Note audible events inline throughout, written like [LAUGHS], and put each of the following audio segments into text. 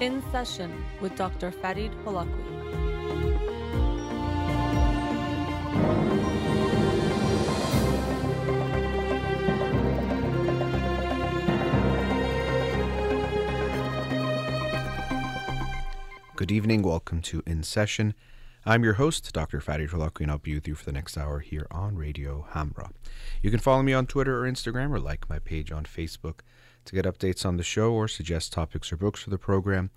In Session with Dr. Farid Holakouee. Good evening. Welcome to In Session. I'm your host, Dr. Farid Holakouee, and I'll be with you for the next hour here on Radio Hamra. You can follow me on Twitter or Instagram or like my page on Facebook to get updates on the show or suggest topics or books for the program.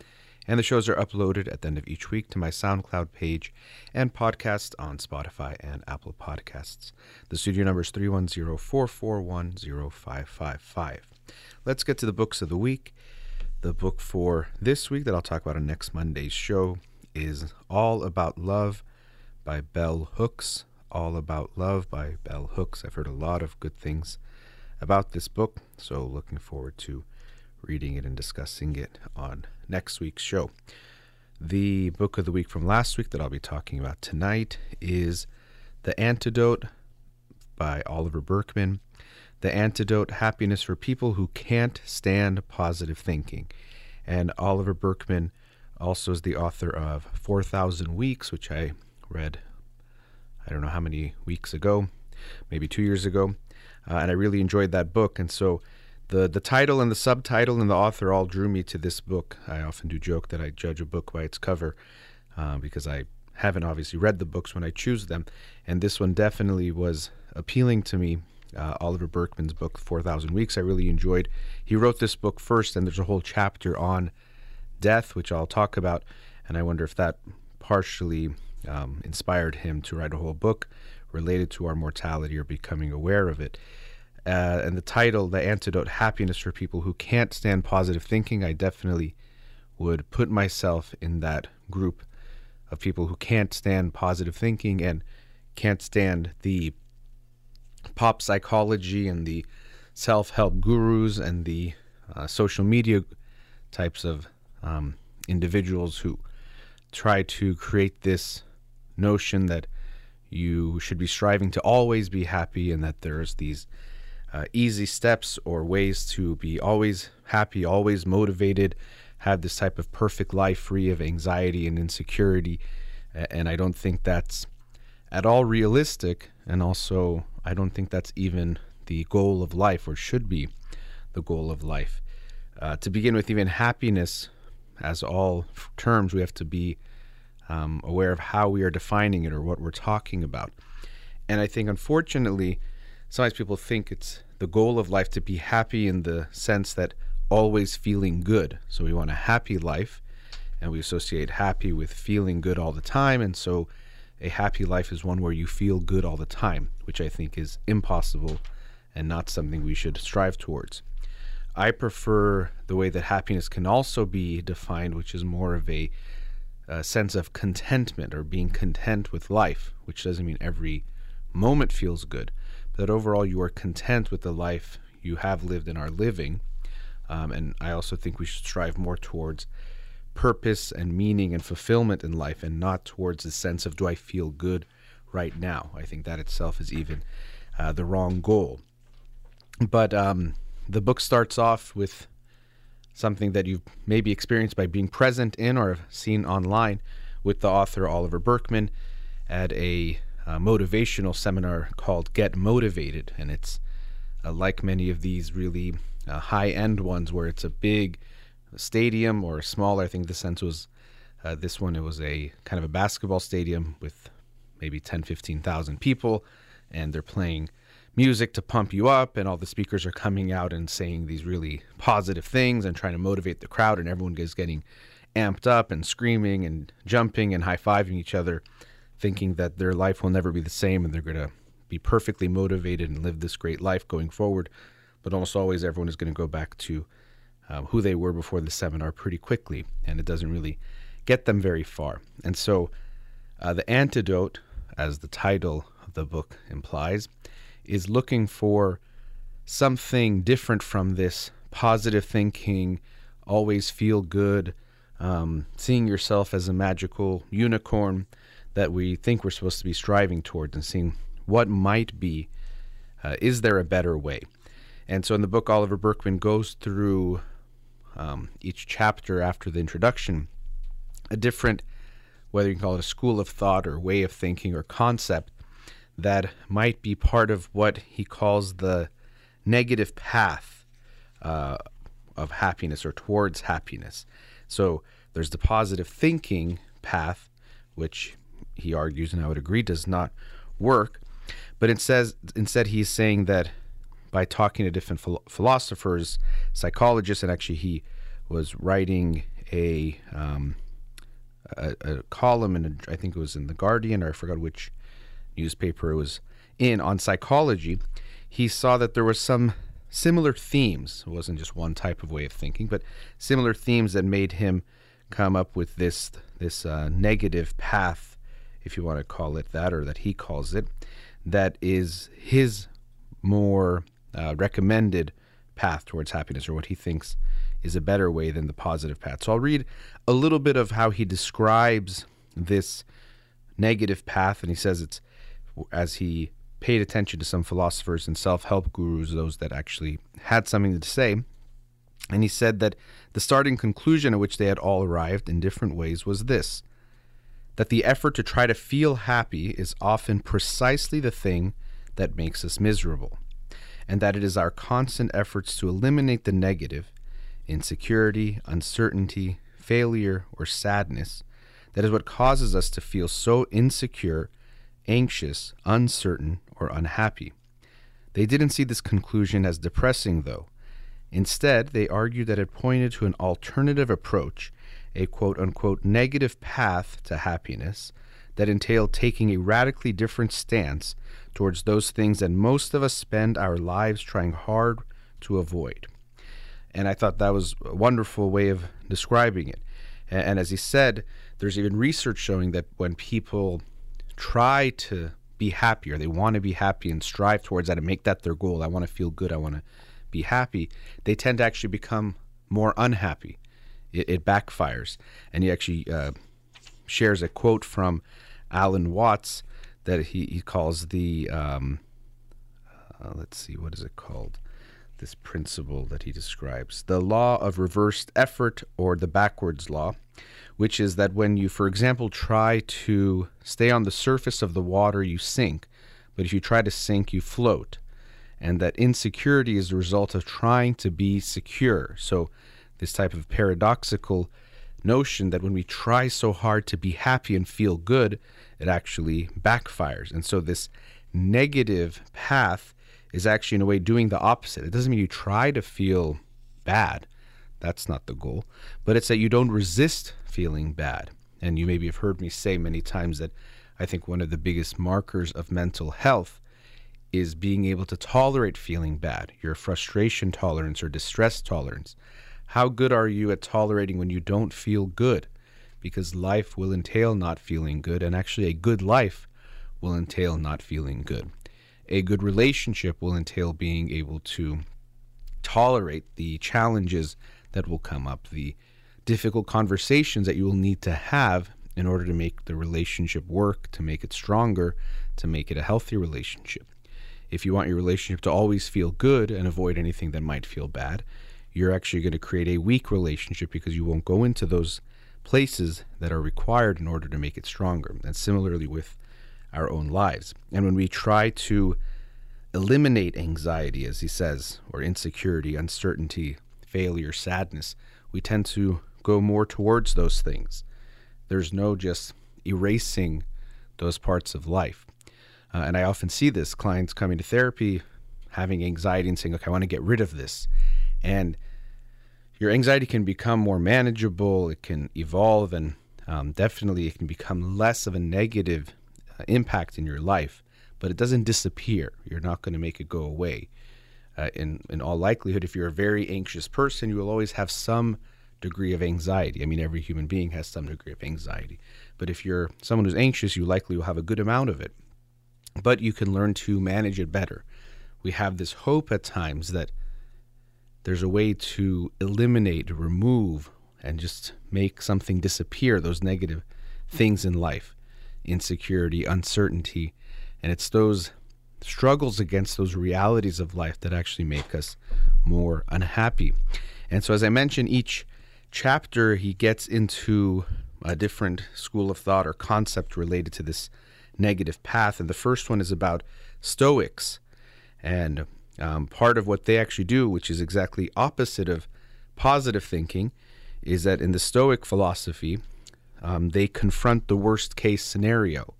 And the shows are uploaded at the end of each week to my SoundCloud page and podcast on Spotify and Apple Podcasts. The studio number is 310 441 0555. Let's get to the books of the week. The book for this week that I'll talk about on next Monday's show is All About Love by Bell Hooks. All About Love by Bell Hooks. I've heard a lot of good things about this book, so looking forward to reading it and discussing it on next week's show. The book of the week from last week that I'll be talking about tonight is The Antidote by Oliver Burkeman. The Antidote Happiness for People Who Can't Stand Positive Thinking. And Oliver Burkeman also is the author of 4,000 Weeks, which I read, I don't know how many weeks ago, maybe two years ago. Uh, and I really enjoyed that book. And so the, the title and the subtitle and the author all drew me to this book. I often do joke that I judge a book by its cover uh, because I haven't obviously read the books when I choose them. And this one definitely was appealing to me uh, Oliver Burkeman's book, 4,000 Weeks, I really enjoyed. He wrote this book first, and there's a whole chapter on death, which I'll talk about. And I wonder if that partially um, inspired him to write a whole book related to our mortality or becoming aware of it. Uh, and the title, The Antidote Happiness for People Who Can't Stand Positive Thinking, I definitely would put myself in that group of people who can't stand positive thinking and can't stand the pop psychology and the self help gurus and the uh, social media types of um, individuals who try to create this notion that you should be striving to always be happy and that there's these uh, easy steps or ways to be always happy, always motivated, have this type of perfect life free of anxiety and insecurity. And I don't think that's at all realistic. And also, I don't think that's even the goal of life or should be the goal of life. Uh, to begin with, even happiness, as all terms, we have to be um, aware of how we are defining it or what we're talking about. And I think, unfortunately, sometimes people think it's the goal of life to be happy in the sense that always feeling good. So we want a happy life, and we associate happy with feeling good all the time. And so a happy life is one where you feel good all the time, which I think is impossible and not something we should strive towards. I prefer the way that happiness can also be defined, which is more of a, a, sense of contentment or being content with life, which doesn't mean every moment feels good, but that overall you are content with the life you have lived and are living. Um, and I also think we should strive more towards purpose and meaning and fulfillment in life and not towards the sense of do I feel good right now. I think that itself is even uh, the wrong goal. But um, the book starts off with something that you've maybe experienced by being present in or have seen online with the author Oliver Burkeman at a uh, motivational seminar called Get Motivated. And it's uh, like many of these really uh, high end ones where it's a big stadium or smaller. I think the sense was uh, this one, it was a kind of a basketball stadium with maybe 10, 15,000 people, and they're playing music to pump you up, and all the speakers are coming out and saying these really positive things and trying to motivate the crowd, and everyone is getting amped up and screaming and jumping and high fiving each other, thinking that their life will never be the same and they're going to be perfectly motivated and live this great life going forward. But almost always, everyone is going to go back to um, who they were before the seminar pretty quickly, and it doesn't really get them very far. And so, uh, the antidote, as the title of the book implies, is looking for something different from this positive thinking, always feel good, um, seeing yourself as a magical unicorn that we think we're supposed to be striving towards, and seeing what might be. Uh, is there a better way? And so in the book, Oliver Burkeman goes through um, each chapter after the introduction a different, whether you call it a school of thought or way of thinking or concept that might be part of what he calls the negative path uh, of happiness or towards happiness. So there's the positive thinking path, which he argues, and I would agree, does not work. But it says instead he's saying that by talking to different philo- philosophers, psychologists, and actually he was writing a um, a, a, column in I think it was in the Guardian or I forgot which newspaper it was in on psychology. He saw that there was some similar themes. It wasn't just one type of way of thinking, but similar themes that made him come up with this this uh, negative path, if you want to call it that, or that he calls it, that is his more uh, recommended path towards happiness, or what he thinks is a better way than the positive path. So I'll read a little bit of how he describes this negative path, and he says it's as he paid attention to some philosophers and self help gurus, those that actually had something to say. And he said that the starting conclusion at which they had all arrived in different ways was this that the effort to try to feel happy is often precisely the thing that makes us miserable, and that it is our constant efforts to eliminate the negative, insecurity, uncertainty, failure, or sadness, that is what causes us to feel so insecure anxious, uncertain, or unhappy. They didn't see this conclusion as depressing, though. Instead, they argued that it pointed to an alternative approach, a quote unquote negative path to happiness that entailed taking a radically different stance towards those things that most of us spend our lives trying hard to avoid. And I thought that was a wonderful way of describing it. And as he said, there's even research showing that when people try to be happier. They want to be happy and strive towards that and make that their goal. I want to feel good. I want to be happy. They tend to actually become more unhappy. It, it backfires. And he actually uh, shares a quote from Alan Watts that he, he calls the, um, uh, let's see, what is it called? This principle that he describes the law of reversed effort or the backwards law which is that when you, for example, try to stay on the surface of the water, you sink, but if you try to sink, you float. And that insecurity is the result of trying to be secure. So, this type of paradoxical notion that when we try so hard to be happy and feel good, it actually backfires. And so, this negative path is actually, in a way, doing the opposite. It doesn't mean you try to feel bad. That's not the goal. But it's that you don't resist feeling bad. And you maybe have heard me say many times that I think one of the biggest markers of mental health is being able to tolerate feeling bad, your frustration tolerance or distress tolerance. How good are you at tolerating when you don't feel good? Because life will entail not feeling good, and actually, a good life will entail not feeling good. A good relationship will entail being able to tolerate the challenges that will come up, the difficult conversations that you will need to have in order to make the relationship work, to make it stronger, to make it a healthy relationship. If you want your relationship to always feel good and avoid anything that might feel bad, you're actually going to create a weak relationship because you won't go into those places that are required in order to make it stronger. And similarly with our own lives. And when we try to eliminate anxiety, as he says, or insecurity, uncertainty, failure, sadness, we tend to go more towards those things. There's no just erasing those parts of life. Uh, and I often see this clients coming to therapy having anxiety and saying, okay, I want to get rid of this. And your anxiety can become more manageable, it can evolve, and um, definitely it can become less of a negative impact in your life, but it doesn't disappear. You're not going to make it go away. Uh, in, in all likelihood, if you're a very anxious person, you will always have some degree of anxiety. I mean, every human being has some degree of anxiety. But if you're someone who's anxious, you likely will have a good amount of it. But you can learn to manage it better. We have this hope at times that there's a way to eliminate, remove, and just make something disappear, those negative things in life insecurity, uncertainty. And it's those struggles against those realities of life that actually make us more unhappy. And so, as I mentioned, each chapter he gets into a different school of thought or concept related to this negative path. And the first one is about Stoics. And um, part of what they actually do, which is exactly opposite of positive thinking, is that in the Stoic philosophy, um, they confront the worst case scenario.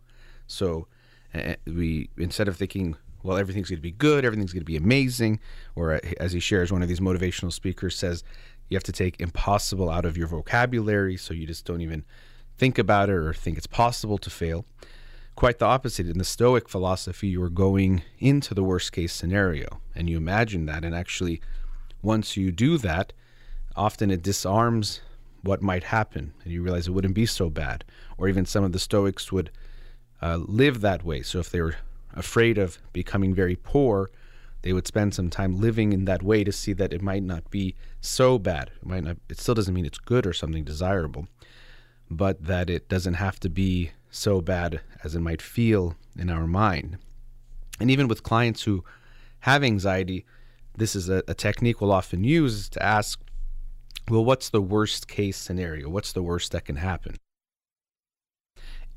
So uh, we instead of thinking, well, everything's going to be good, everything's going to be amazing, or uh, as he shares, one of these motivational speakers says, you have to take impossible out of your vocabulary, so you just don't even think about it or think it's possible to fail. Quite the opposite. In the Stoic philosophy, you are going into the worst case scenario and you imagine that. And actually, once you do that, often it disarms what might happen and you realize it wouldn't be so bad. Or even some of the Stoics would uh, live that way. So if they were afraid of becoming very poor, they would spend some time living in that way to see that it might not be so bad. It might not. It still doesn't mean it's good or something desirable, but that it doesn't have to be so bad as it might feel in our mind. And even with clients who have anxiety, this is a, a technique we'll often use to ask, well, what's the worst case scenario? What's the worst that can happen?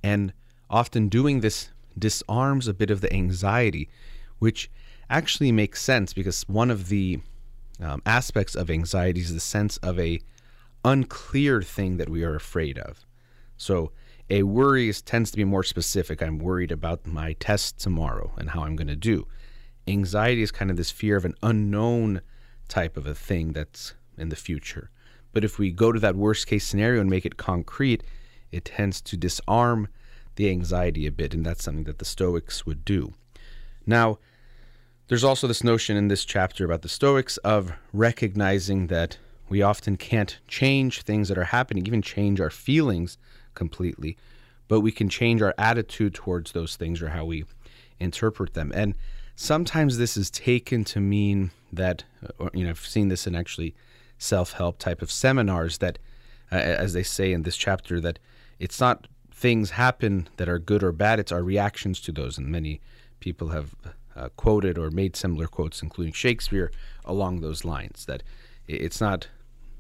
And often doing this disarms a bit of the anxiety, which actually makes sense because one of the um, aspects of anxiety is the sense of a unclear thing that we are afraid of. So a worry is, tends to be more specific. I'm worried about my test tomorrow and how I'm going to do. Anxiety is kind of this fear of an unknown type of a thing that's in the future. But if we go to that worst case scenario and make it concrete, it tends to disarm the anxiety a bit, and that's something that the Stoics would do. Now, there's also this notion in this chapter about the Stoics of recognizing that we often can't change things that are happening, even change our feelings completely, but we can change our attitude towards those things or how we interpret them. And sometimes this is taken to mean that, or, you know, I've seen this in actually self help type of seminars that, uh, as they say in this chapter, that it's not things happen that are good or bad, it's our reactions to those. And many people have uh, quoted or made similar quotes, including Shakespeare, along those lines. That it's not,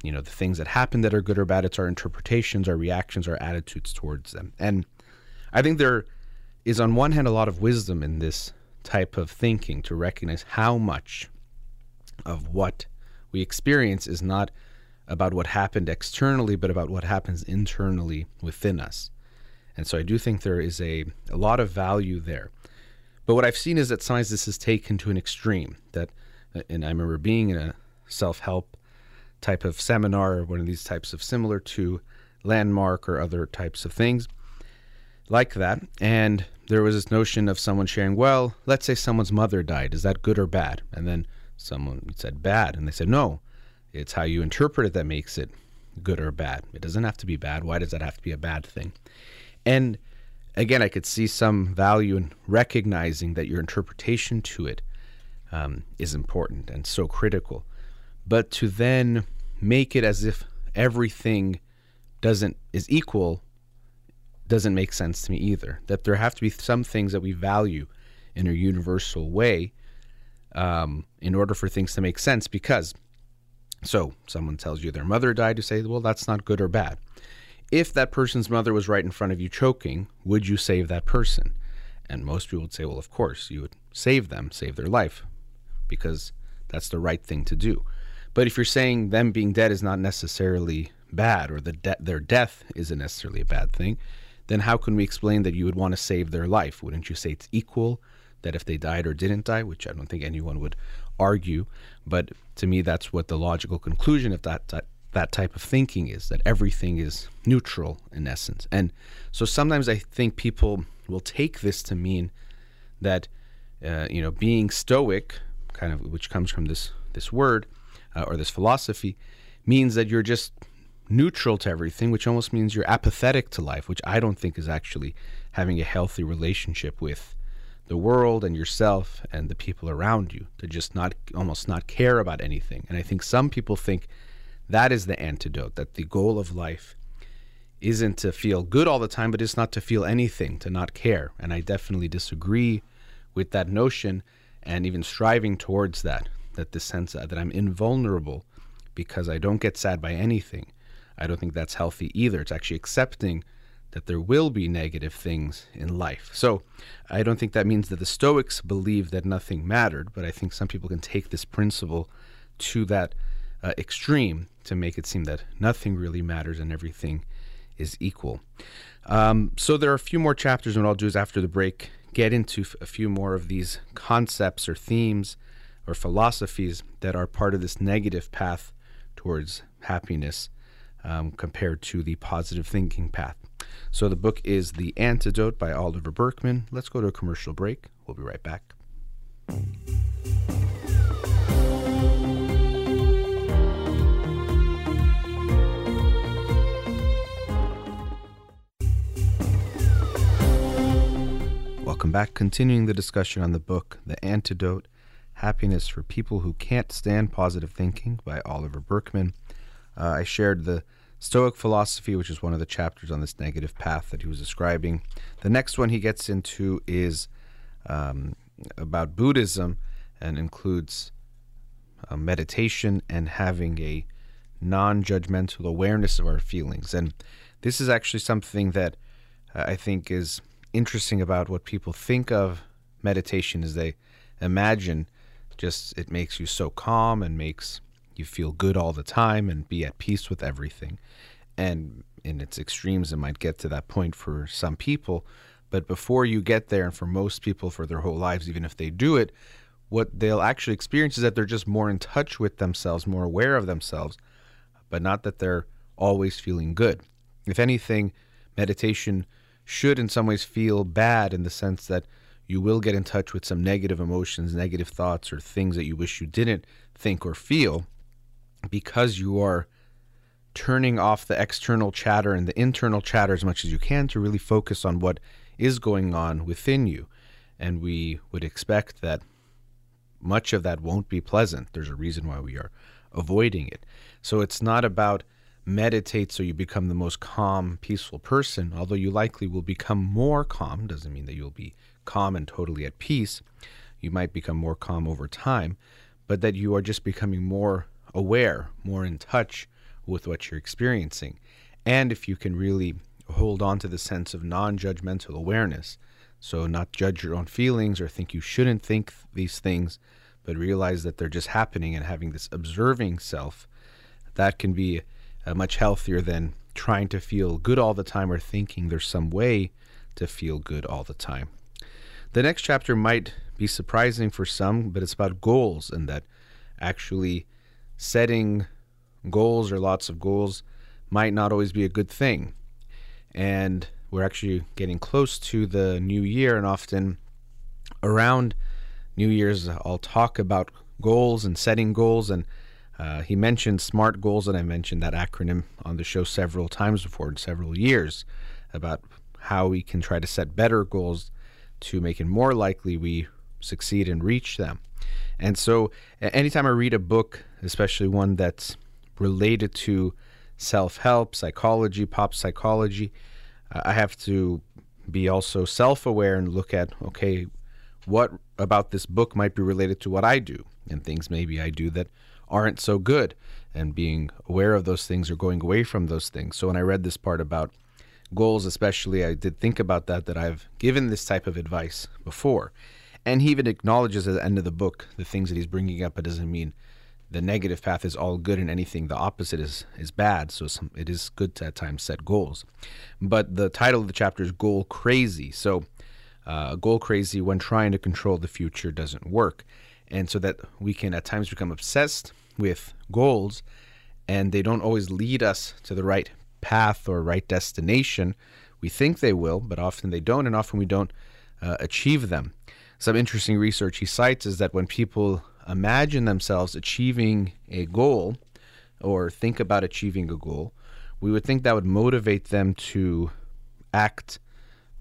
you know, the things that happen that are good or bad. It's our interpretations, our reactions, our attitudes towards them. And I think there is, on one hand, a lot of wisdom in this type of thinking to recognize how much of what we experience is not about what happened externally, but about what happens internally within us. And so I do think there is a, a lot of value there. But what I've seen is that sometimes this is taken to an extreme. That, uh, and I remember being in a self-help type of seminar, or one of these types of similar to landmark or other types of things like that. And there was this notion of someone sharing, well, let's say someone's mother died. Is that good or bad? And then someone said bad. And they said, no, it's how you interpret it that makes it good or bad. It doesn't have to be bad. Why does that have to be a bad thing? And again, I could see some value in recognizing that your interpretation to it um, is important and so critical. But to then make it as if everything doesn't is equal doesn't make sense to me either. That there have to be some things that we value in a universal way um, in order for things to make sense. Because, so someone tells you their mother died, you say, well, that's not good or bad if that person's mother was right in front of you choking, would you save that person? And most people would say, well, of course, you would save them, save their life, because that's the right thing to do. But if you're saying them being dead is not necessarily bad, or the de- their death isn't necessarily a bad thing, then how can we explain that you would want to save their life? Wouldn't you say it's equal that if they died or didn't die, which I don't think anyone would argue, but to me that's what the logical conclusion of that, that that type of thinking is that everything is neutral in essence. And so sometimes I think people will take this to mean that uh, you know being stoic, kind of which comes from this this word uh, or this philosophy, means that you're just neutral to everything, which almost means you're apathetic to life, which I don't think is actually having a healthy relationship with the world and yourself and the people around you to just not almost not care about anything. And I think some people think that is the antidote, that the goal of life isn't to feel good all the time, but it's not to feel anything, to not care. And I definitely disagree with that notion and even striving towards that, that the sense that I'm invulnerable because I don't get sad by anything. I don't think that's healthy either. It's actually accepting that there will be negative things in life. So I don't think that means that the Stoics believe that nothing mattered, but I think some people can take this principle to that uh, extreme to make it seem that nothing really matters and everything is equal. Um, so there are a few more chapters, and what I'll do is after the break, get into f- a few more of these concepts or themes or philosophies that are part of this negative path towards happiness um, compared to the positive thinking path. So the book is The Antidote by Oliver Burkeman. Let's go to a commercial break. We'll be right back. Welcome back. Continuing the discussion on the book, The Antidote Happiness for People Who Can't Stand Positive Thinking by Oliver Burkeman. Uh, I shared the Stoic philosophy, which is one of the chapters on this negative path that he was describing. The next one he gets into is um, about Buddhism and includes uh, meditation and having a non judgmental awareness of our feelings. And this is actually something that uh, I think is interesting about what people think of meditation is they imagine just it makes you so calm and makes you feel good all the time and be at peace with everything. And in its extremes, it might get to that point for some people. But before you get there, and for most people for their whole lives, even if they do it, what they'll actually experience is that they're just more in touch with themselves, more aware of themselves, but not that they're always feeling good. If anything, meditation should in some ways feel bad in the sense that you will get in touch with some negative emotions, negative thoughts, or things that you wish you didn't think or feel because you are turning off the external chatter and the internal chatter as much as you can to really focus on what is going on within you. And we would expect that much of that won't be pleasant. There's a reason why we are avoiding it. So it's not about meditate so you become the most calm, peaceful person, although you likely will become more calm. Doesn't mean that you'll be calm and totally at peace. You might become more calm over time, but that you are just becoming more aware, more in touch with what you're experiencing. And if you can really hold on to the sense of non judgmental awareness, so not judge your own feelings or think you shouldn't think these things, but realize that they're just happening and having this observing self, that can be uh, much healthier than trying to feel good all the time or thinking there's some way to feel good all the time. The next chapter might be surprising for some, but it's about goals and that actually setting goals or lots of goals might not always be a good thing. And we're actually getting close to the new year, and often around New Year's, I'll talk about goals and setting goals. And uh, he mentioned SMART goals, and I mentioned that acronym on the show several times before in several years about how we can try to set better goals to make it more likely we succeed and reach them. And so, anytime I read a book, especially one that's related to self help, psychology, pop psychology, uh, I have to be also self aware and look at, okay, what about this book might be related to what I do and things maybe I do that aren't so good and being aware of those things or going away from those things. So when I read this part about goals, especially, I did think about that, that I've given this type of advice before. And he even acknowledges at the end of the book the things that he's bringing up. It doesn't mean the negative path is all good and anything the opposite is is bad. So some, it is good to at times set goals. But the title of the chapter is Goal Crazy. So uh, goal crazy when trying to control the future doesn't work. And so that we can at times become obsessed with goals and they don't always lead us to the right path or right destination. We think they will, but often they don't, and often we don't uh, achieve them. Some interesting research he cites is that when people imagine themselves achieving a goal or think about achieving a goal, we would think that would motivate them to act,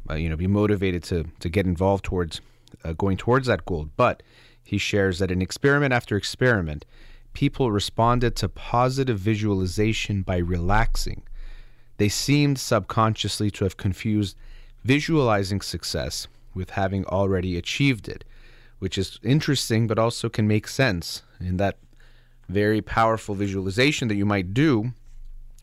uh, you know, be motivated to, to get involved towards uh, going towards that goal. But he shares that in experiment after experiment, people responded to positive visualization by relaxing. They seemed subconsciously to have confused visualizing success with having already achieved it which is interesting, but also can make sense in that very powerful visualization that you might do,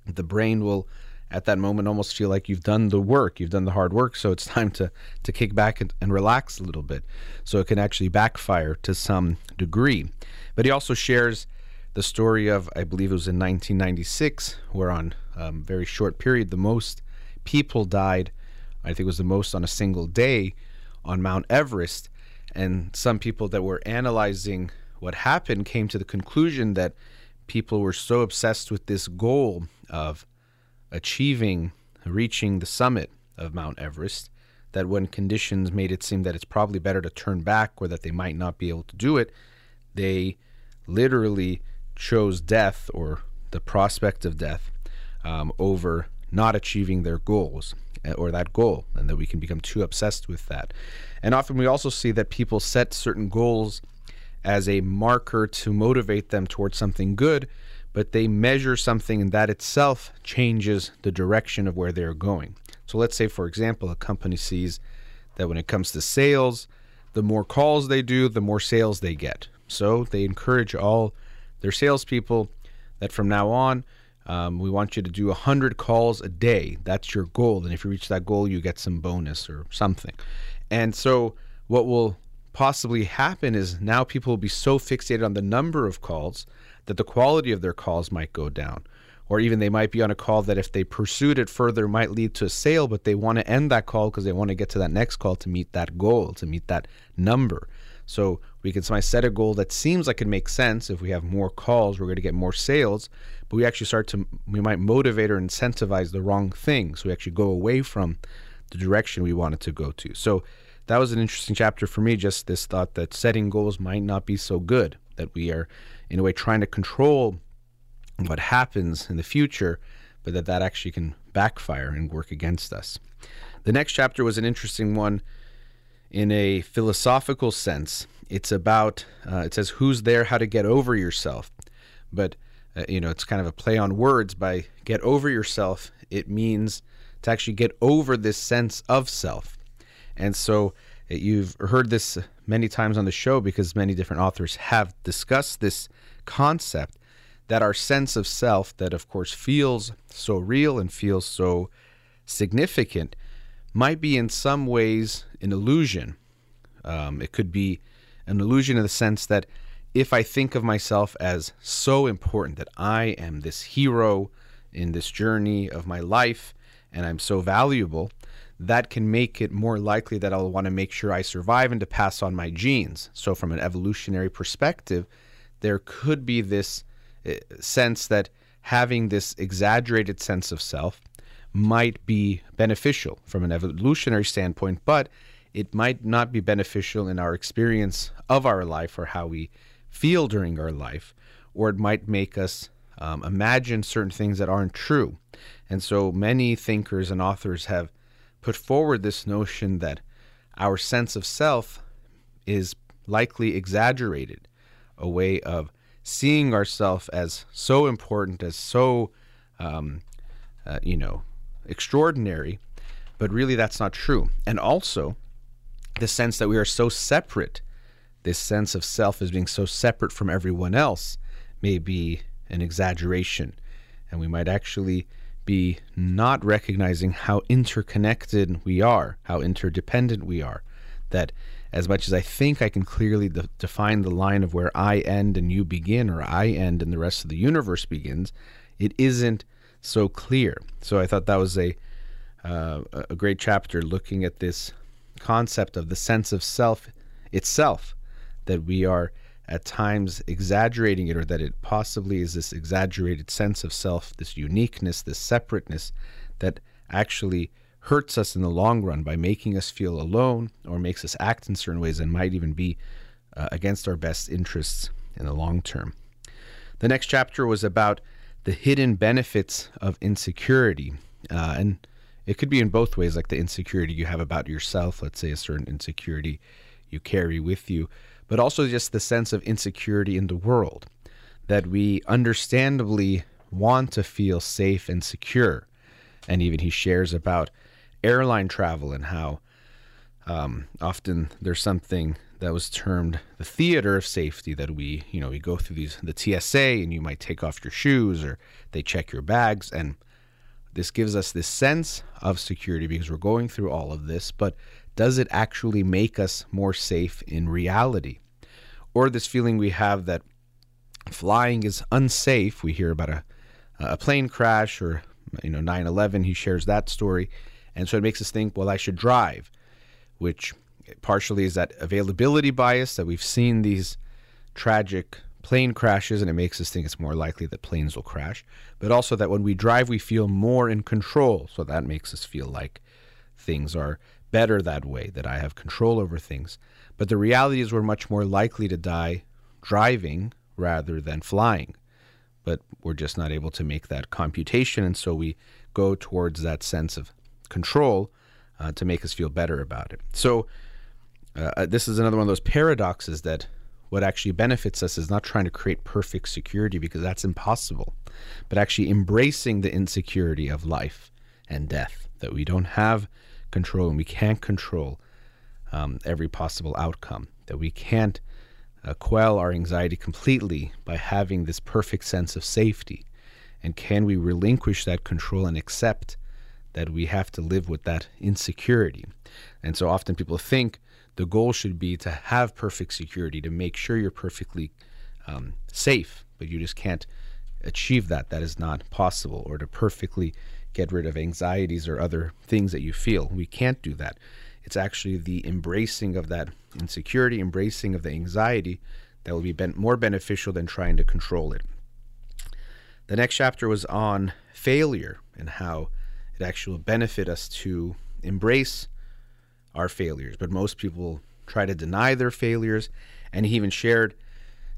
the brain will at that moment almost feel like you've done the work, you've done the hard work, so it's [LAUGHS] time to to kick back and, and relax a little bit. So it can actually backfire to some degree. But he also shares the story of, I believe it was in 1996, where on a um, very short period, the most people died. I think it was the most on a single day on Mount Everest. And some people that were analyzing what happened came to the conclusion that people were so obsessed with this goal of achieving, reaching the summit of Mount Everest, that when conditions made it seem that it's probably better to turn back or that they might not be able to do it, they literally chose death or the prospect of death um, over not achieving their goals Uh, or that goal, and that we can become too obsessed with that. And often we also see that people set certain goals as a marker to motivate them towards something good, but they measure something and that itself changes the direction of where they're going. So let's say, for example, a company sees that when it comes to sales, the more calls they do, the more sales they get. So they encourage all their salespeople that from now on, um, we want you to do 100 calls a day. That's your goal. And if you reach that goal, you get some bonus or something. And so, what will possibly happen is now people will be so fixated on the number of calls that the quality of their calls might go down. Or even they might be on a call that if they pursued it further might lead to a sale, but they want to end that call because they want to get to that next call to meet that goal, to meet that number. So we can set a goal that seems like it makes sense. If we have more calls, we're going to get more sales, but we actually start to, we might motivate or incentivize the wrong thing. So we actually go away from the direction we wanted to go to. So that was an interesting chapter for me, just this thought that setting goals might not be so good, that we are, in a way, trying to control what happens in the future, but that that actually can backfire and work against us. The next chapter was an interesting one in a philosophical sense. It's about, uh, it says, who's there, how to get over yourself. But, uh, you know, it's kind of a play on words. By get over yourself, it means to actually get over this sense of self. And so uh, you've heard this many times on the show because many different authors have discussed this concept that our sense of self, that of course feels so real and feels so significant, might be in some ways an illusion. Um, it could be an illusion in the sense that if I think of myself as so important, that I am this hero in this journey of my life and I'm so valuable, that can make it more likely that I'll want to make sure I survive and to pass on my genes. So, from an evolutionary perspective, there could be this uh, sense that having this exaggerated sense of self might be beneficial from an evolutionary standpoint, but it might not be beneficial in our experience of our life or how we feel during our life, or it might make us um, imagine certain things that aren't true. And so many thinkers and authors have put forward this notion that our sense of self is likely exaggerated, a way of seeing ourselves as so important, as so, um, uh, you know, extraordinary, but really that's not true. And also, the sense that we are so separate, this sense of self as being so separate from everyone else, may be an exaggeration. And we might actually be not recognizing how interconnected we are, how interdependent we are. That as much as I think I can clearly de- define the line of where I end and you begin, or I end and the rest of the universe begins, it isn't so clear. So I thought that was a uh, a great chapter looking at this concept of the sense of self itself, that we are at times exaggerating it, or that it possibly is this exaggerated sense of self, this uniqueness, this separateness that actually hurts us in the long run by making us feel alone or makes us act in certain ways and might even be uh, against our best interests in the long term. The next chapter was about the hidden benefits of insecurity. Uh, and it could be in both ways, like the insecurity you have about yourself, let's say a certain insecurity you carry with you, but also just the sense of insecurity in the world that we understandably want to feel safe and secure. And even he shares about airline travel and how um, often there's something that was termed the theater of safety that we, you know, we go through these the TSA and you might take off your shoes or they check your bags and this gives us this sense of security because we're going through all of this, but does it actually make us more safe in reality? Or this feeling we have that flying is unsafe. We hear about a a plane crash or you know 9/11, he shares that story. And so it makes us think, well, I should drive, which partially is that availability bias that we've seen these tragic plane crashes and it makes us think it's more likely that planes will crash, but also that when we drive, we feel more in control. So that makes us feel like things are better that way, that I have control over things. But the reality is, we're much more likely to die driving rather than flying. But we're just not able to make that computation. And so we go towards that sense of control uh, to make us feel better about it. So, uh, uh, this is another one of those paradoxes that what actually benefits us is not trying to create perfect security because that's impossible, but actually embracing the insecurity of life and death, that we don't have control and we can't control um, every possible outcome, that we can't uh, quell our anxiety completely by having this perfect sense of safety. And can we relinquish that control and accept that we have to live with that insecurity. And so often people think the goal should be to have perfect security, to make sure you're perfectly um, safe, but you just can't achieve that. That is not possible, or to perfectly get rid of anxieties or other things that you feel. We can't do that. It's actually the embracing of that insecurity, embracing of the anxiety that will be ben- more beneficial than trying to control it. The next chapter was on failure and how it actually will benefit us to embrace our failures. But most people try to deny their failures. And he even shared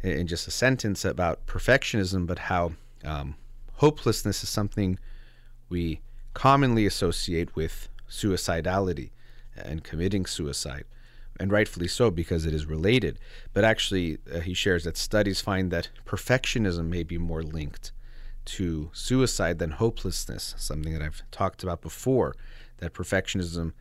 in just a sentence about perfectionism, but how um, hopelessness is something we commonly associate with suicidality and committing suicide. And rightfully so, because it is related. But actually, uh, he shares that studies find that perfectionism may be more linked to suicide than hopelessness, something that I've talked about before. That perfectionism,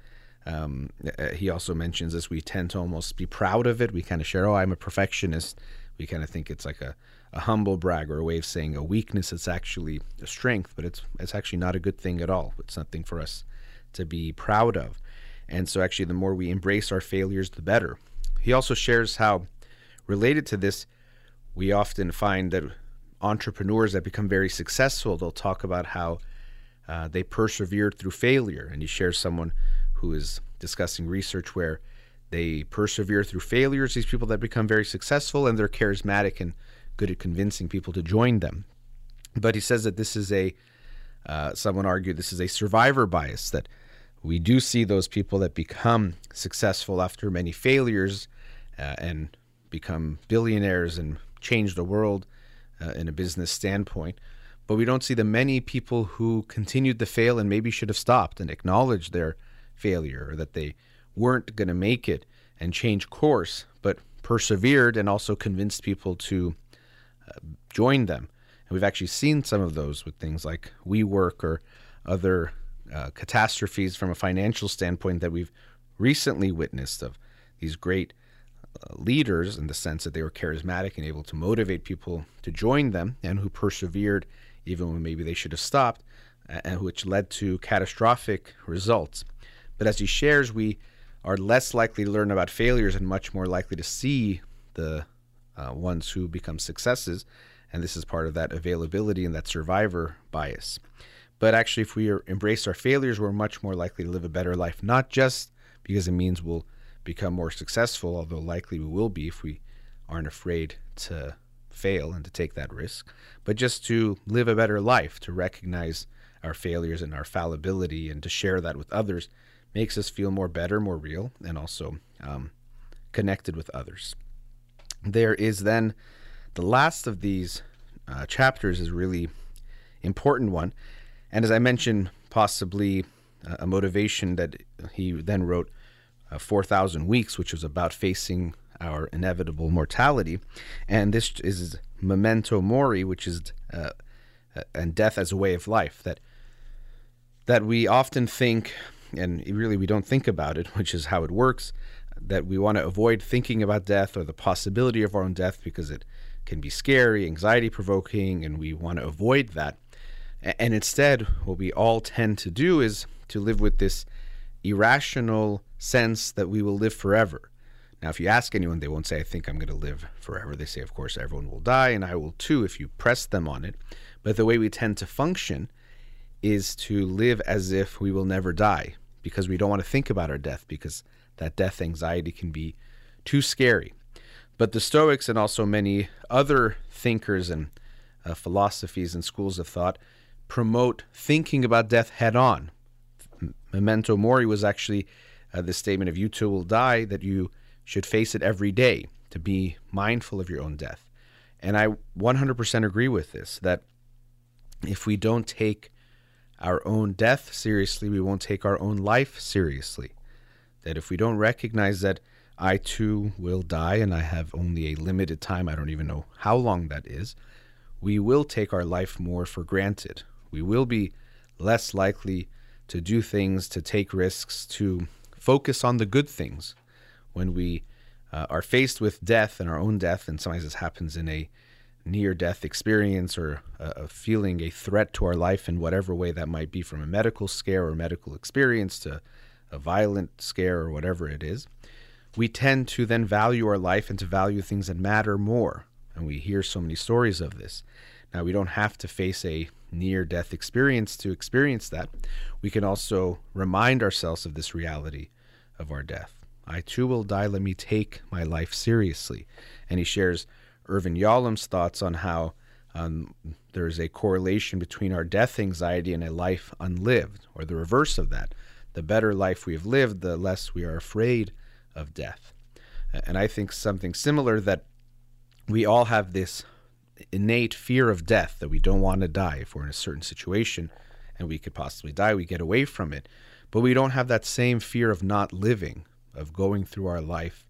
um, uh, he also mentions this, we tend to almost be proud of it. We kind of share, oh, I'm a perfectionist. We kind of think it's like a, a humble brag or a way of saying a weakness. It's actually a strength, but it's, it's actually not a good thing at all. It's something for us to be proud of. And so, actually, the more we embrace our failures, the better. He also shares how, related to this, we often find that entrepreneurs that become very successful, they'll talk about how uh, they persevered through failure. And he shares someone who is discussing research where they persevere through failures, these people that become very successful, and they're charismatic and good at convincing people to join them. But he says that this is a, uh, someone argued this is a survivor bias, that we do see those people that become successful after many failures uh, and become billionaires and change the world uh, in a business standpoint. But we don't see the many people who continued to fail and maybe should have stopped and acknowledged their failure or that they weren't going to make it and change course, but persevered and also convinced people to uh, join them. And we've actually seen some of those with things like WeWork or other uh, catastrophes from a financial standpoint that we've recently witnessed of these great leaders in the sense that they were charismatic and able to motivate people to join them and who persevered even when maybe they should have stopped and which led to catastrophic results but as he shares we are less likely to learn about failures and much more likely to see the uh, ones who become successes. And this is part of that availability and that survivor bias. But actually if we embrace our failures we're much more likely to live a better life not just because it means we'll become more successful, although likely we will be if we aren't afraid to fail and to take that risk, but just to live a better life, to recognize our failures and our fallibility and to share that with others makes us feel more better, more real, and also um, connected with others. There is then the last of these uh, chapters is really important one, and as I mentioned, possibly a motivation that he then wrote uh, 4,000 Weeks, which was about facing our inevitable mortality. And this is memento mori, which is uh, uh, and death as a way of life. That that we often think, and really we don't think about it, [LAUGHS] which is how it works. that we want to avoid thinking about death or the possibility of our own death because it can be scary, anxiety provoking, and we want to avoid that. And instead, what we all tend to do is to live with this irrational sense that we will live forever. Now, if you ask anyone, they won't say, I think I'm going to live forever. They say, of course, everyone will die, and I will too if you press them on it. But the way we tend to function is to live as if we will never die because we don't want to think about our death because that death anxiety can be too scary. But the Stoics and also many other thinkers and uh, philosophies and schools of thought promote thinking about death head on. Memento mori was actually uh, the statement of you too will die, that you should face it every day, to be mindful of your own death. And I 100% agree with this that if we don't take our own death seriously, we won't take our own life seriously. That if we don't recognize that I too will die and I have only a limited time, I don't even know how long that is, we will take our life more for granted we will be less likely to do things, to take risks, to focus on the good things when we uh, are faced with death and our own death. And sometimes this happens in a near death experience or a, a feeling a threat to our life in whatever way that might be from a medical scare or medical experience to a violent scare or whatever it is. We tend to then value our life and to value things that matter more. And we hear so many stories of this. Now, we don't have to face a near death experience to experience that. We can also remind ourselves of this reality of our death. I too will die. Let me take my life seriously. And he shares Irvin Yalom's thoughts on how um, there is a correlation between our death anxiety and a life unlived, or the reverse of that. The better life we have lived, the less we are afraid of death. And I think something similar that we all have this innate fear of death that we don't want to die if we're in a certain situation and we could possibly die, we get away from it. But we don't have that same fear of not living, of going through our life,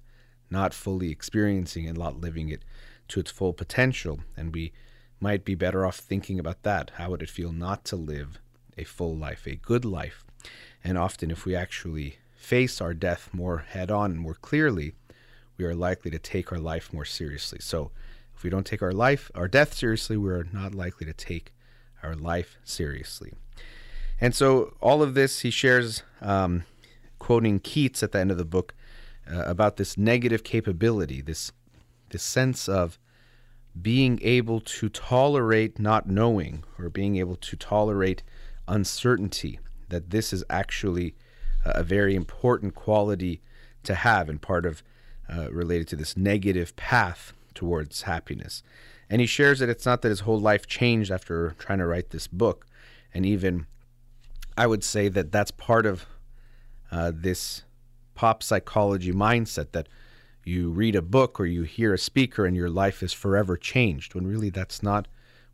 not fully experiencing and not living it to its full potential. And we might be better off thinking about that. How would it feel not to live a full life, a good life? And often, if we actually face our death more head on more clearly, we are likely to take our life more seriously. So, if we don't take our life, our death seriously, we're not likely to take our life seriously. And so, all of this he shares, um, quoting Keats at the end of the book, uh, about this negative capability, this this sense of being able to tolerate not knowing or being able to tolerate uncertainty. That this is actually a very important quality to have and part of uh, related to this negative path towards happiness. And he shares that it's not that his whole life changed after trying to write this book. And even I would say that that's part of uh, this pop psychology mindset that you read a book or you hear a speaker and your life is forever changed, when really that's not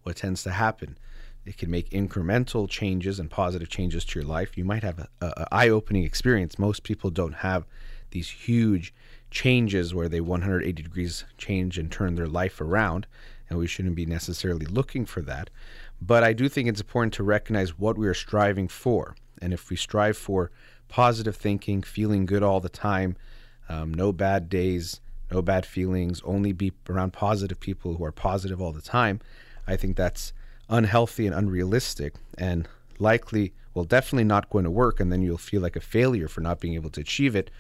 what tends to happen. It can make incremental changes and positive changes to your life. You might have an eye opening experience. Most people don't have these huge changes where they 180 degrees change and turn their life around, and we shouldn't be necessarily looking for that. But I do think it's important to recognize what we are striving for. And if we strive for positive thinking, feeling good all the time, um, no bad days, no bad feelings, only be around positive people who are positive all the time, I think that's unhealthy and unrealistic and likely, well, definitely not going to work. And then you'll feel like a failure for not being able to achieve it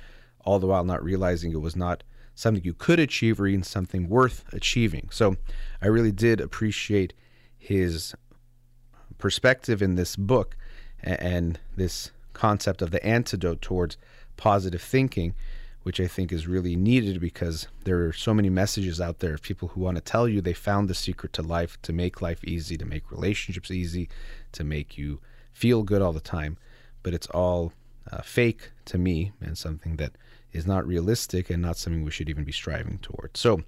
all the while not realizing it was not something you could achieve or even something worth achieving. So I really did appreciate his perspective in this book and this concept of the antidote towards positive thinking, which I think is really needed because there are so many messages out there of people who want to tell you they found the secret to life, to make life easy, to make relationships easy, to make you feel good all the time. But it's all uh, fake to me and something that is not realistic and not something we should even be striving towards. So,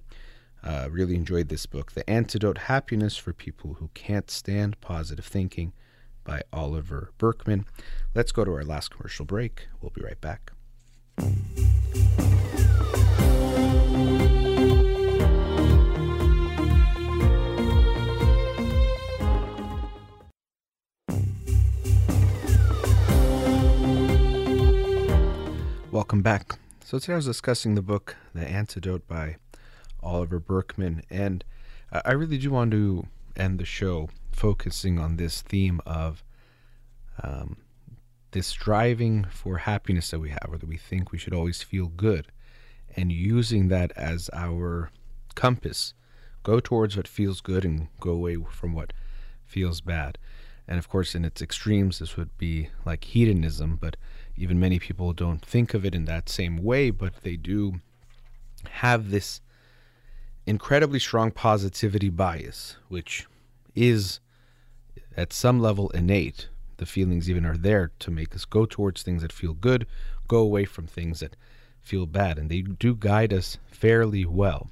uh, really enjoyed this book, The Antidote Happiness for People Who Can't Stand Positive Thinking by Oliver Burkeman. Let's go to our last commercial break. We'll be right back. Welcome back. So today I was discussing the book The Antidote by Oliver Burkeman, and I really do want to end the show focusing on this theme of um, this striving for happiness that we have, or that we think we should always feel good, and using that as our compass. Go towards what feels good and go away from what feels bad. And of course, in its extremes, this would be like hedonism, but even many people don't think of it in that same way, but they do have this incredibly strong positivity bias, which is at some level innate. The feelings even are there to make us go towards things that feel good, go away from things that feel bad, and they do guide us fairly well.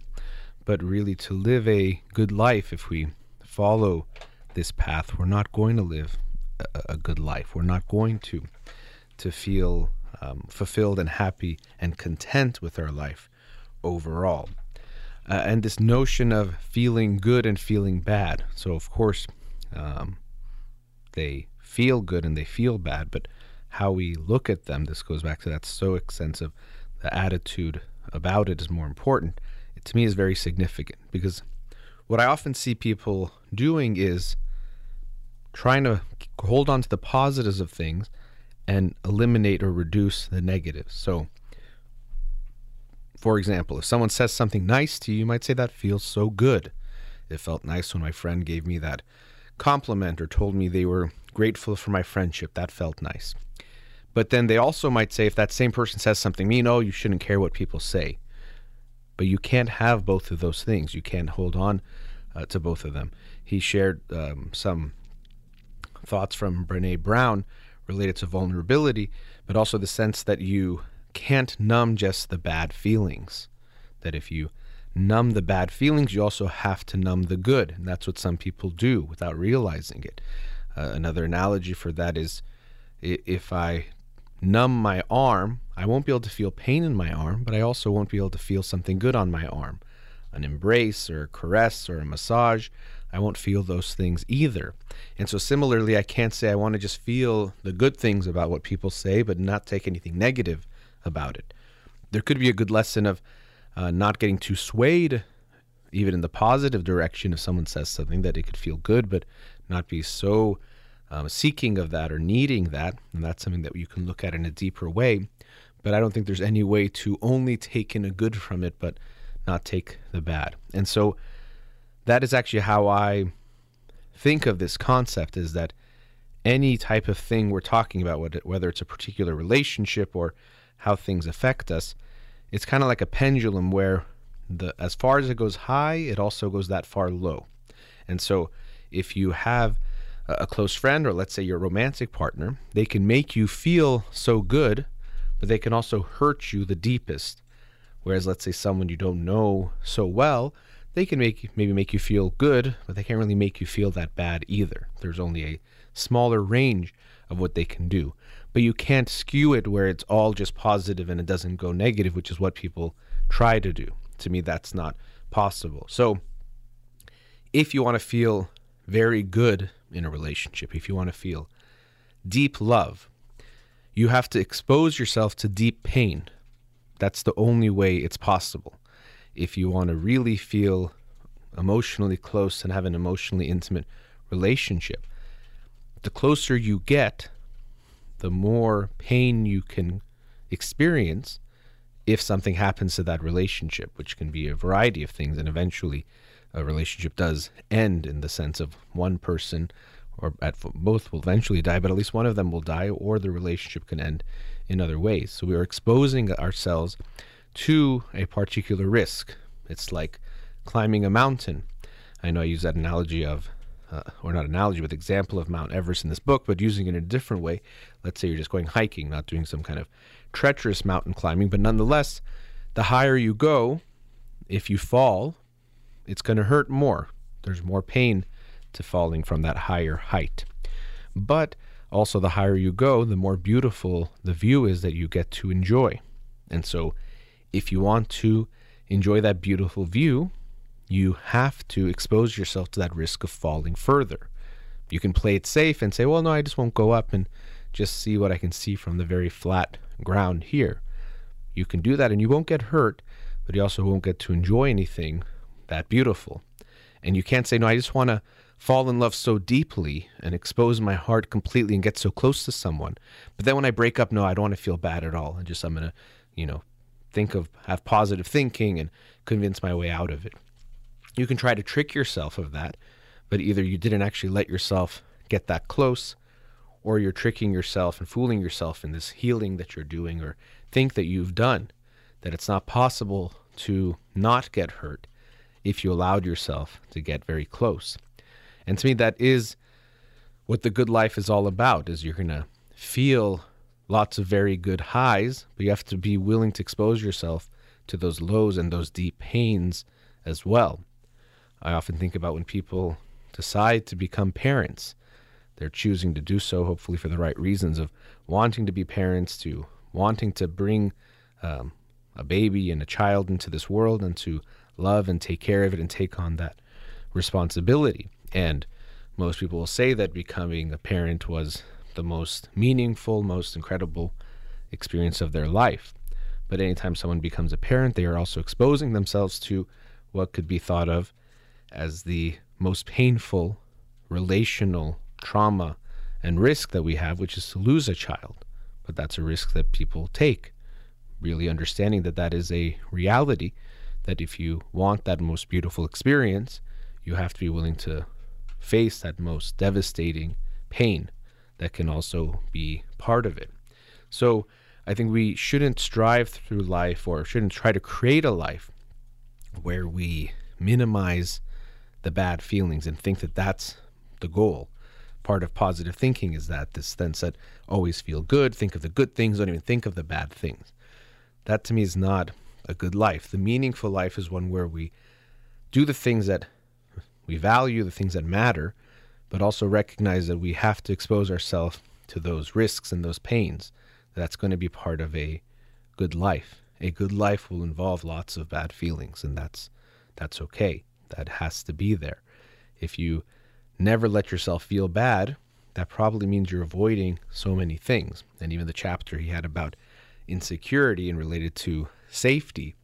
But really, to live a good life, if we follow this path, we're not going to live a, a good life. We're not going to to feel um, fulfilled and happy and content with our life overall. Uh, and this notion of feeling good and feeling bad. So, of course, um, they feel good and they feel bad, but how we look at them, this goes back to that stoic sense of the attitude about it is more important. It, to me, is very significant because what I often see people doing is trying to hold on to the positives of things and eliminate or reduce the negatives. So, for example, if someone says something nice to you, you might say that feels so good. It felt nice when my friend gave me that compliment or told me they were grateful for my friendship. That felt nice. But then they also might say, if that same person says something mean, oh, you shouldn't care what people say. But you can't have both of those things. You can't hold on uh, to both of them. He shared um, some thoughts from Brene Brown related to vulnerability, but also the sense that you can't numb just the bad feelings. That if you numb the bad feelings, you also have to numb the good. And that's what some people do without realizing it. Uh, another analogy for that is if I numb my arm, I won't be able to feel pain in my arm, but I also won't be able to feel something good on my arm. An embrace or a caress or a massage I won't feel those things either. And so, similarly, I can't say I want to just feel the good things about what people say, but not take anything negative about it. There could be a good lesson of uh, not getting too swayed, even in the positive direction, if someone says something that it could feel good, but not be so um, seeking of that or needing that. And that's something that you can look at in a deeper way. But I don't think there's any way to only take in a good from it, but not take the bad. And so, that is actually how I think of this concept is that any type of thing we're talking about, whether it's a particular relationship or how things affect us, it's kind of like a pendulum where the as far as it goes high, it also goes that far low. And so if you have a close friend or let's say your romantic partner, they can make you feel so good, but they can also hurt you the deepest. Whereas let's say someone you don't know so well, they can make maybe make you feel good, but they can't really make you feel that bad either. There's only a smaller range of what they can do. But you can't skew it where it's all just positive and it doesn't go negative, which is what people try to do. To me, that's not possible. So, if you want to feel very good in a relationship, if you want to feel deep love, you have to expose yourself to deep pain. That's the only way it's possible if you want to really feel emotionally close and have an emotionally intimate relationship, the closer you get, the more pain you can experience if something happens to that relationship, which can be a variety of things. And eventually, a relationship does end in the sense of one person or at both will eventually die, but at least one of them will die, or the relationship can end in other ways. So we are exposing ourselves to a particular risk. It's like climbing a mountain. I know I use that analogy of, uh, or not analogy, but example of Mount Everest in this book, but using it in a different way. Let's say you're just going hiking, not doing some kind of treacherous mountain climbing, but nonetheless, the higher you go, if you fall, it's going to hurt more. There's more pain to falling from that higher height. But also, the higher you go, the more beautiful the view is that you get to enjoy. And so, if you want to enjoy that beautiful view, you have to expose yourself to that risk of falling further. You can play it safe and say, well, no, I just won't go up and just see what I can see from the very flat ground here. you can do that and you won't get hurt, but you also won't get to enjoy anything that beautiful. And you can't say, no, I just want to fall in love so deeply and expose my heart completely and get so close to someone. But then when I break up, no, I don't want to feel bad at all. And just, I'm going to, you know, think of, have positive thinking and convince my way out of it. You can try to trick yourself of that, but either you didn't actually let yourself get that close or you're tricking yourself and fooling yourself in this healing that you're doing or think that you've done, that it's not possible to not get hurt if you allowed yourself to get very close. And to me, that is what the good life is all about, is you're going to feel lots of very good highs, but you have to be willing to expose yourself to those lows and those deep pains as well. I often think about when people decide to become parents they're choosing to do so, hopefully for the right reasons of wanting to be parents, to wanting to bring um, a baby and a child into this world and to love and take care of it and take on that responsibility. And most people will say that becoming a parent was the most meaningful, most incredible experience of their life. But anytime someone becomes a parent, they are also exposing themselves to what could be thought of as the most painful relational trauma and risk that we have, which is to lose a child. But that's a risk that people take, really understanding that that is a reality, that if you want that most beautiful experience, you have to be willing to face that most devastating pain that can also be part of it. So I think we shouldn't strive through life or shouldn't try to create a life where we minimize the bad feelings and think that that's the goal part of positive thinking is that this sense that always feel good, think of the good things, don't even think of the bad things. That to me is not a good life. The meaningful life is one where we do the things that we value, the things that matter, but also recognize that we have to expose ourselves to those risks and those pains. That's going to be part of a good life. A good life will involve lots of bad feelings, and that's that's okay. That has to be there. If you never let yourself feel bad, that probably means you're avoiding so many things. And even the chapter he had about insecurity and related to safety,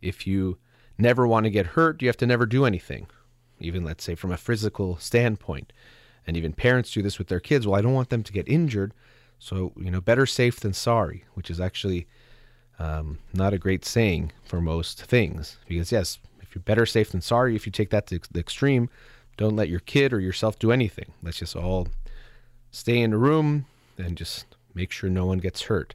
if you never want to get hurt, you have to never do anything, even let's say from a physical standpoint. And even parents do this with their kids. Well, I don't want them to get injured. So, you know, better safe than sorry, which is actually um, not a great saying for most things. Because, yes, if you're better safe than sorry, if you take that to the extreme, don't let your kid or yourself do anything. Let's just all stay in a room and just make sure no one gets hurt.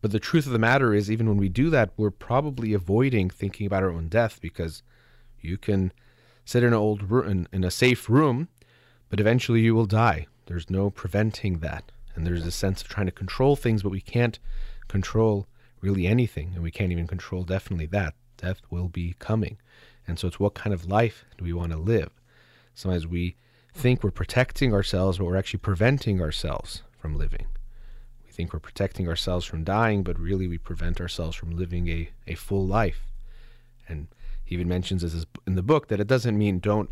But the truth of the matter is, even when we do that, we're probably avoiding thinking about our own death because you can sit in an old room, in, a safe room, but eventually you will die. There's no preventing that. And there's a sense of trying to control things, but we can't control really anything. And we can't even control definitely that. Death will be coming. And so it's what kind of life do we want to live? Sometimes we think we're protecting ourselves, but we're actually preventing ourselves from living. Think we're protecting ourselves from dying, but really we prevent ourselves from living a, a full life. And he even mentions this in the book that it doesn't mean don't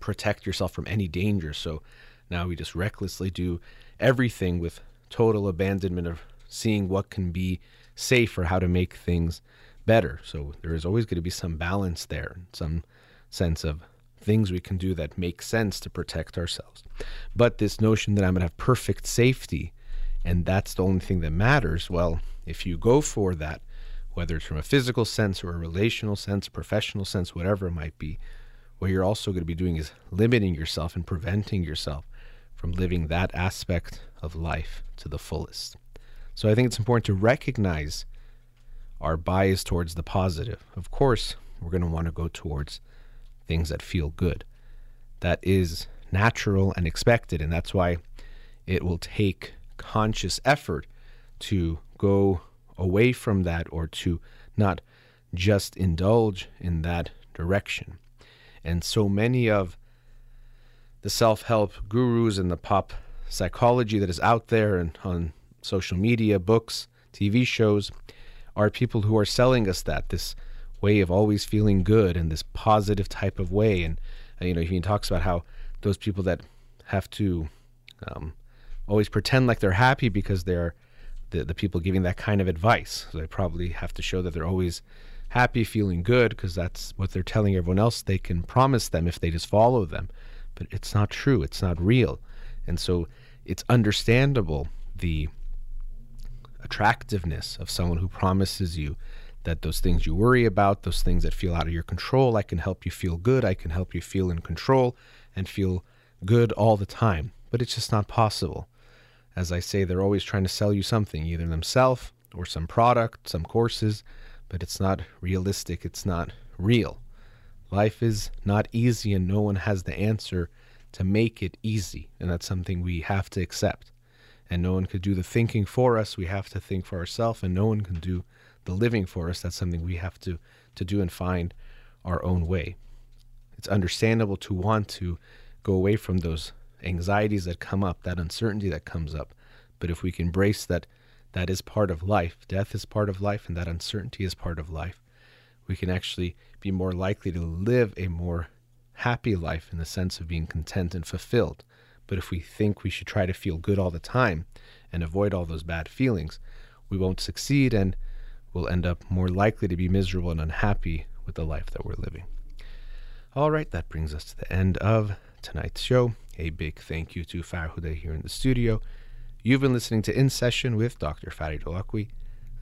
protect yourself from any danger. So now we just recklessly do everything with total abandonment of seeing what can be safe or how to make things better. So there is always going to be some balance there, some sense of things we can do that make sense to protect ourselves. But this notion that I'm going to have perfect safety and that's the only thing that matters, well, if you go for that, whether it's from a physical sense or a relational sense, professional sense, whatever it might be, what you're also going to be doing is limiting yourself and preventing yourself from living that aspect of life to the fullest. So I think it's important to recognize our bias towards the positive. Of course, we're going to want to go towards things that feel good. That is natural and expected, and that's why it will take conscious effort to go away from that or to not just indulge in that direction. And so many of the self help gurus and the pop psychology that is out there and on social media, books, TV shows are people who are selling us that this way of always feeling good and this positive type of way. And, you know, he talks about how those people that have to um, always pretend like they're happy because they're the, the people giving that kind of advice. So they probably have to show that they're always happy, feeling good, because that's what they're telling everyone else they can promise them if they just follow them. But it's not true, it's not real. And so it's understandable the attractiveness of someone who promises you that those things you worry about, those things that feel out of your control, I can help you feel good, I can help you feel in control and feel good all the time. But it's just not possible. As I say, they're always trying to sell you something, either themselves or some product, some courses, but it's not realistic, it's not real. Life is not easy, and no one has the answer to make it easy, and that's something we have to accept. And no one could do the thinking for us, we have to think for ourselves, and no one can do the living for us. That's something we have to, to do and find our own way. It's understandable to want to go away from those anxieties that come up, that uncertainty that comes up. But if we can embrace that that is part of life, death is part of life, and that uncertainty is part of life, we can actually be more likely to live a more happy life in the sense of being content and fulfilled. But if we think we should try to feel good all the time and avoid all those bad feelings, we won't succeed and we'll end up more likely to be miserable and unhappy with the life that we're living. All right, that brings us to the end of tonight's show. A big thank you to Farhuda here in the studio. You've been listening to In Session with Dr. Farid Holakouee,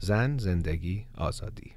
Zan Zendegi Azadi.